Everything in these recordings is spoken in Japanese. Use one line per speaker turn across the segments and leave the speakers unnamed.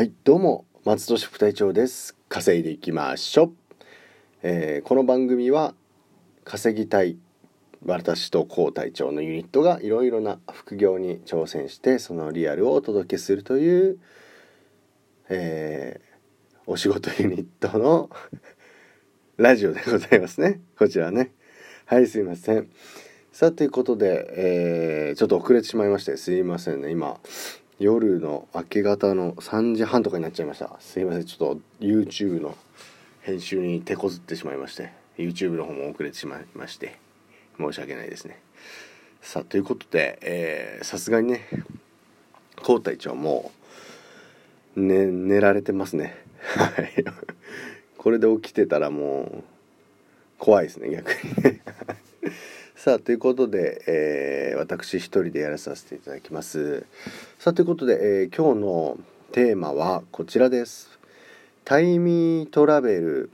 はいどうも松戸市副隊長です。稼いでいきましょう、えー、この番組は稼ぎたい私と高隊長のユニットがいろいろな副業に挑戦してそのリアルをお届けするという、えー、お仕事ユニットの ラジオでございますね。こちらね。はいすいません。さあということで、えー、ちょっと遅れてしまいましてすいませんね。今夜の明け方の3時半とかになっちゃいました。すいません。ちょっと YouTube の編集に手こずってしまいまして YouTube の方も遅れてしまいまして申し訳ないですね。さあということでさすがにね高隊長もうね寝られてますね。はい。これで起きてたらもう怖いですね逆にさあということで、えー、私一人でやらさせていただきます。さあということで、えー、今日のテーマはこちらです。タイミートラベル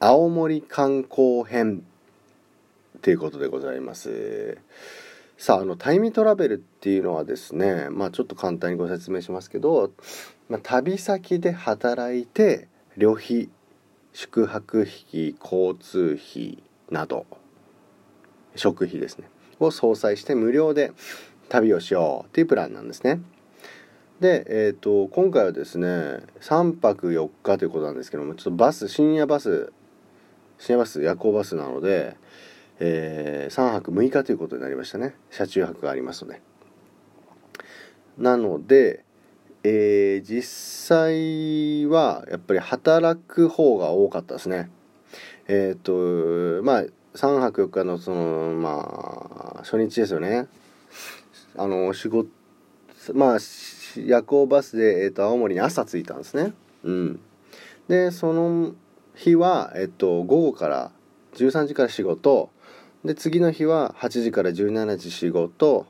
青森観光編ということでございます。さああのタイミートラベルっていうのはですねまあちょっと簡単にご説明しますけど、まあ、旅先で働いて旅費宿泊費交通費など食費ですねを相殺して無料で旅をしようっていうプランなんですね。で、えーと、今回はですね3泊4日ということなんですけどもちょっとバス深夜バス深夜バス夜行バスなので、えー、3泊6日ということになりましたね車中泊がありますので。なので、えー、実際はやっぱり働く方が多かったですね。えっ、ー、とまあ3泊4日のそのまあ初日ですよね。あの仕事まあ夜行バスで、えーと、青森に朝着いたんですね。うん。でその日は、えっと、午後から13時から仕事。で次の日は8時から17時仕事。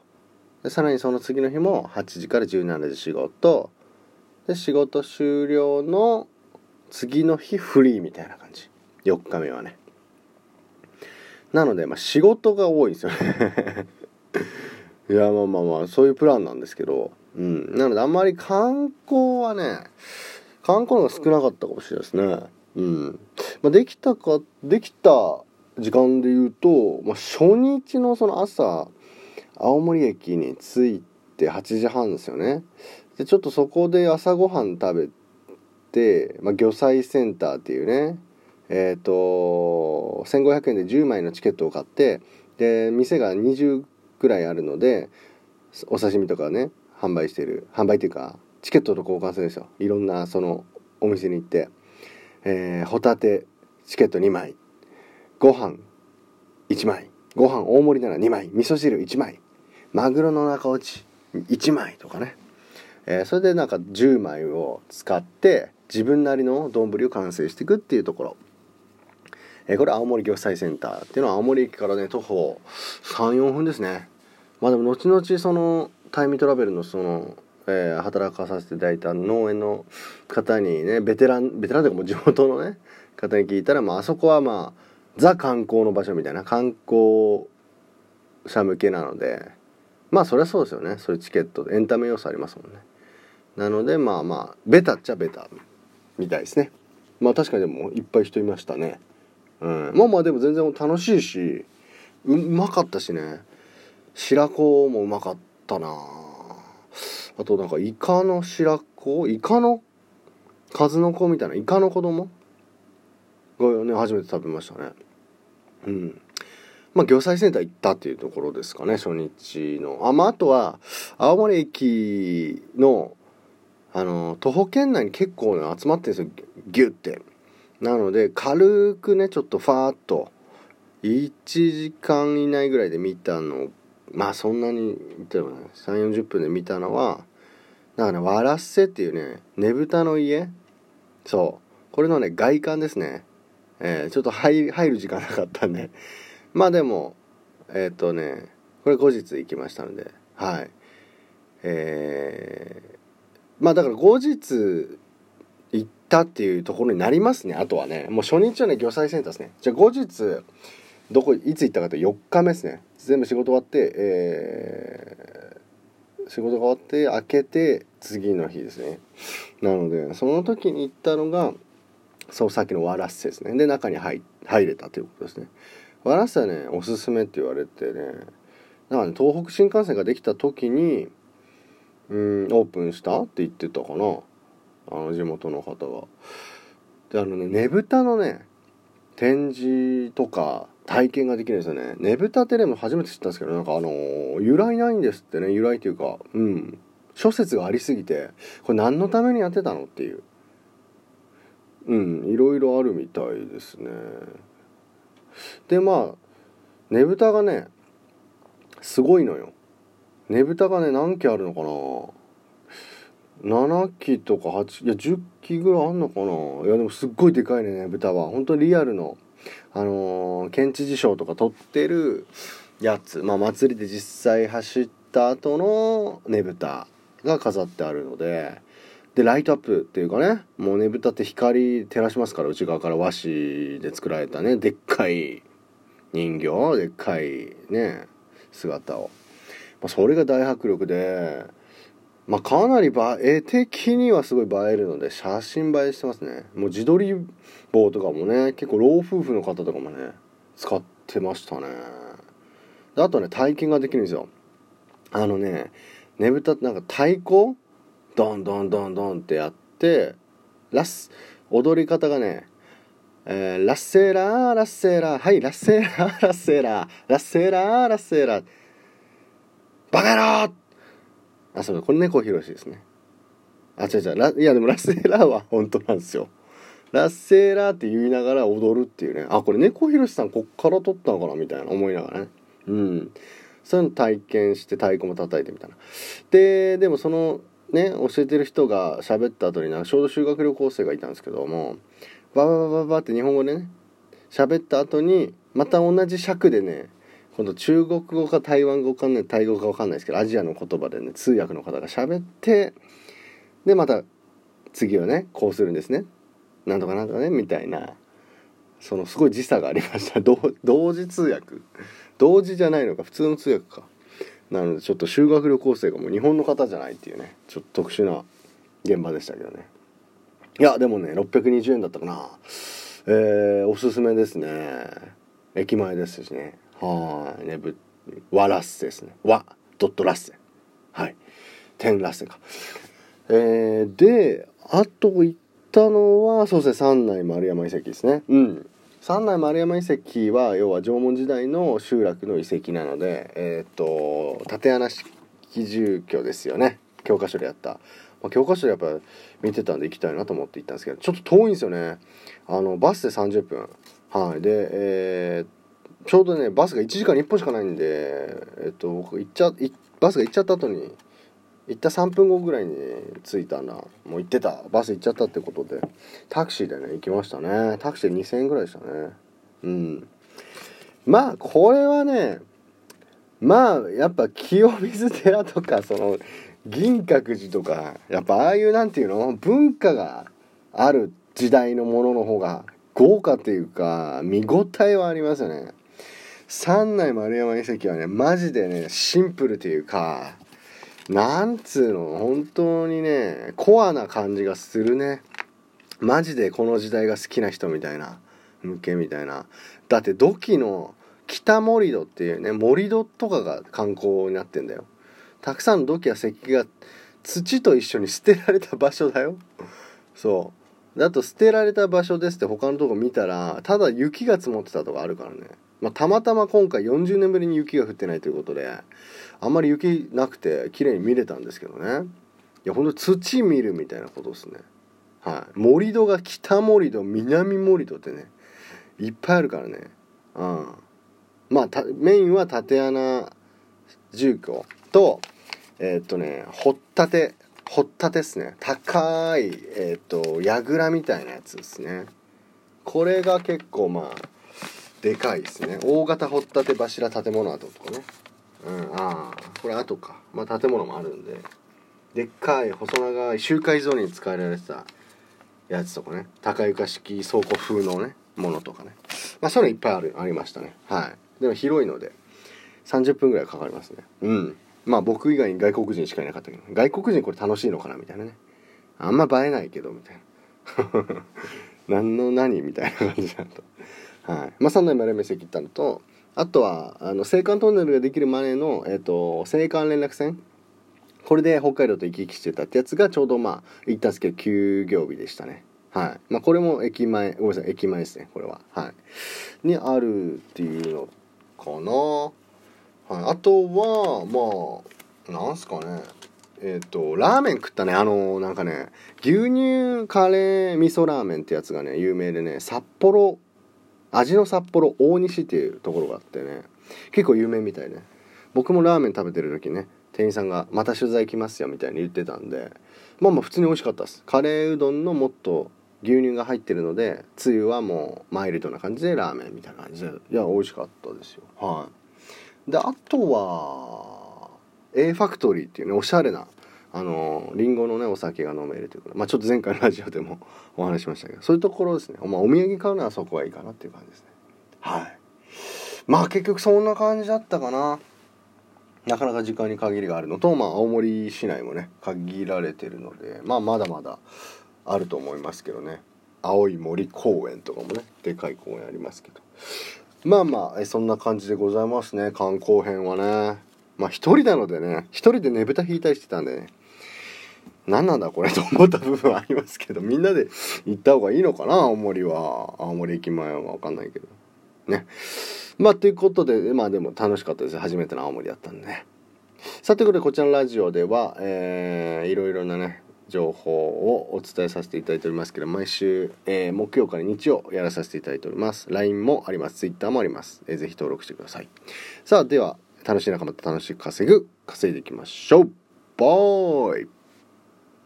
でさらにその次の日も8時から17時仕事。で仕事終了の次の日フリーみたいな感じ。4日目はね。なので、まあ、仕事が多いんですよね。いやまあまあまあそういうプランなんですけど、うん、なのであんまり観光はね観光のが少なかったかもしれないですね。うん。まあ、できたかできた時間で言うと、まあ、初日のその朝青森駅に着いて8時半ですよね。でちょっとそこで朝ごはん食べて、まあ、魚菜センターっていうねえ、ー、と1500円で10枚のチケットを買ってで店が20ぐらいあるのでお刺身とかね販売してる販売っていうかチケットと交換するんですよ。いろんなそのお店に行って、えー、ホタテチケット2枚。ご飯1枚。ご飯大盛りなら2枚。味噌汁1枚。マグロの中落ち1枚とかね、えー、それでなんか10枚を使って自分なりの丼を完成していくっていうところ。え、これ青森魚菜センターっていうのは青森駅からね徒歩34分ですね。まあでも後々そのタイムトラベルのその、えー、働かさせていただいた農園の方にねベテランベテランというかもう地元のね方に聞いたら、まあ、あそこはまあザ観光の場所みたいな観光者向けなのでまあそりゃそうですよね。そういうチケットエンタメ要素ありますもんね。なのでまあまあベタっちゃベタみたいですね。まあ確かにでもいっぱい人いましたね。うん、まあまあでも全然楽しいしうまかったしね。白子もうまかったな。あとなんかイカの白子？イカの数の子みたいな？イカの子供がね初めて食べましたね。うん。まあ、魚菜センター行ったっていうところですかね初日の。あまああとは青森駅のあの徒歩圏内に結構ね集まってるんですよ。ギュッて。なので軽くねちょっとファーっと1時間以内ぐらいで見たのまあそんなに言っね3 4 0分で見たのはなんかねわらっせっていうねねぶたの家。そう。これのね外観ですね。えー、ちょっと入る時間なかったんで。まあでもえっ、ー、とねこれ後日行きましたのではい。えー、まあだから後日ったっていうところになりますね。あとはねもう初日はね魚菜センターですね。じゃあ後日どこいつ行ったかと4日目ですね。全部仕事終わって、え仕事が終わって開けて次の日ですね。なのでその時に行ったのがそうさっきのワラッセですね。で中に入入れたということですね。ワラッセはねおすすめって言われてね。だからね東北新幹線ができた時にうんオープンしたって言ってたかな。あの地元の方がであのねねぶたのね展示とか体験ができるんですよね。ねぶたってでも初めて知ったんですけどなんかあの由来ないんですってね由来というかうん。諸説がありすぎてこれ何のためにやってたのっていう。うんいろいろあるみたいですね。でまあねぶたがねすごいのよ。ねぶたがね何機あるのかな。7機とか8いや10機ぐらいあんのかな？いやでもすっごいでかいねねぶたは。本当にリアルのあのー、県知事賞とか取ってるやつ。まあ祭りで実際走った後のねぶたが飾ってあるので。でライトアップっていうかねもうねぶたって光照らしますから内側から和紙で作られたねでっかい人形でっかいね姿を、まあ、それが大迫力でまあかなり映え的にはすごい映えるので写真映えしてますね。もう自撮り棒とかもね結構老夫婦の方とかもね使ってましたね。あとね体験ができるんですよ。あのねねぶたってなんか太鼓？ドンドンドンドンってやってラス踊り方がねえー、ラッセーラーラッセーラーはいラッセーラーラッセーラーラッセーラーラッセーラー。バカ野郎あそうこれ猫ひろしですね。あ違う違ういやでもラッセラーは本当なんですよ。ラッセーラーって言いながら踊るっていうね。あこれ猫ひろしさんこっから撮ったのかなみたいな思いながらね。うん。そういうの体験して太鼓も叩いてみたいな。ででもそのね教えてる人が喋った後になちょうど修学旅行生がいたんですけどもバババババって日本語でね喋った後にまた同じ尺でね今度中国語か台湾語かねタイ語か分かんないですけどアジアの言葉でね通訳の方が喋ってでまた次はねこうするんですね。なんとかなんとかねみたいなそのすごい時差がありました。同時通訳。同時じゃないのか普通の通訳か。なのでちょっと修学旅行生がもう日本の方じゃないっていうねちょっと特殊な現場でしたけどね。いやでもね620円だったかな。えー、おすすめですね。駅前ですしね。はい。ねぶわラッセですね。わドットラッセ。はい。点ラッセか。えー、であと行ったのはそうですね三内丸山遺跡ですね。うん。三内丸山遺跡は要は縄文時代の集落の遺跡なのでえっ、と竪穴式住居ですよね。教科書でやった、まあ、教科書でやっぱ見てたんで行きたいなと思って行ったんですけどちょっと遠いんですよね。あのバスで30分。はい。でえー、ちょうどねバスが1時間に1本しかないんでえっ、と僕行っちゃバスが行っちゃった後に行った3分後ぐらいに着いたな。もう行ってた。バス行っちゃったってことで。タクシーでね行きましたね。タクシーで2000円ぐらいでしたね。うん。まあこれはねまあやっぱ清水寺とかその銀閣寺とかやっぱああいうなんていうの文化がある時代のものの方が豪華っていうか見応えはありますよね。三内丸山遺跡はねマジでねシンプルっていうかなんつうの本当にねコアな感じがするね。マジでこの時代が好きな人みたいな向けみたいな。だって土器の北盛土っていうね盛土とかが観光になってんだよ。たくさんの土器や石器が土と一緒に捨てられた場所だよ。そう。だと捨てられた場所ですって他のとこ見たらただ雪が積もってたとかあるからね。まあ、たまたま今回40年ぶりに雪が降ってないということであんまり雪なくて綺麗に見れたんですけどね。いやほんと土見るみたいなことですね。はい。盛り土が北盛り土南盛り土ってねいっぱいあるからね。うん。まあメインは竪穴住居とえー、っとね掘ったて掘ったてですね。高いえー、っと櫓みたいなやつですね。これが結構まあでかいですね。大型掘ったて柱建物跡とかね。うんああこれ跡か。まあ建物もあるんで。でっかい細長い集会ゾーンに使えられてたやつとかね。高床式倉庫風のねものとかね。まあそういうのいっぱいあるありましたね。はい。でも広いので30分ぐらいかかりますね。うん。まあ僕以外に外国人しかいなかったけど外国人これ楽しいのかなみたいなね。あんま映えないけどみたいな。何の何みたいな感じだと。はい。まあ三内丸目石行ったのとあとはあの青函トンネルができる前の、えーと、と青函連絡船これで北海道と行き来してたってやつがちょうどまあ行ったんですけど休業日でしたね。はい。まあこれも駅前ごめんなさい駅前ですねこれは。はい。にあるっていうのかな、はい、あとはまあなんすかね。えっ、ー、とラーメン食ったね。あのなんかね牛乳カレー味噌ラーメンってやつがね有名でね札幌味の札幌大西っていうところがあってね結構有名みたいね。僕もラーメン食べてる時ね店員さんが「また取材来ますよ」みたいに言ってたんでまあまあ普通に美味しかったです。カレーうどんのもっと牛乳が入ってるのでつゆはもうマイルドな感じでラーメンみたいな感じでいや美味しかったですよ。はい。であとは A ファクトリーっていうねおしゃれなあのりんごのねお酒が飲めるということまあちょっと前回のラジオでもお話しましたけどそういうところですね、まあ、お土産買うのはそこがいいかなっていう感じですね。はい。まあ結局そんな感じだったかな。なかなか時間に限りがあるのと、まあ、青森市内もね限られてるので、まあ、まだまだあると思いますけどね。青い森公園とかもねでかい公園ありますけど。まあまあそんな感じでございますね。観光編はね。まあ一人なのでね一人でねぶた引いたりしてたんでね。何なんだこれと思った部分はありますけどみんなで行った方がいいのかな青森は。青森駅前は分かんないけど。ね。まあということでまあでも楽しかったです。初めての青森だったんで。ねさてこれこちらのラジオでは、えー、いろいろなね情報をお伝えさせていただいておりますけど毎週、えー、木曜から日曜やらさせていただいております。LINE もあります。Twitter もあります、えー、ぜひ登録してください。さあでは楽しい仲間と楽しく稼ぐ稼いでいきましょう。バイ。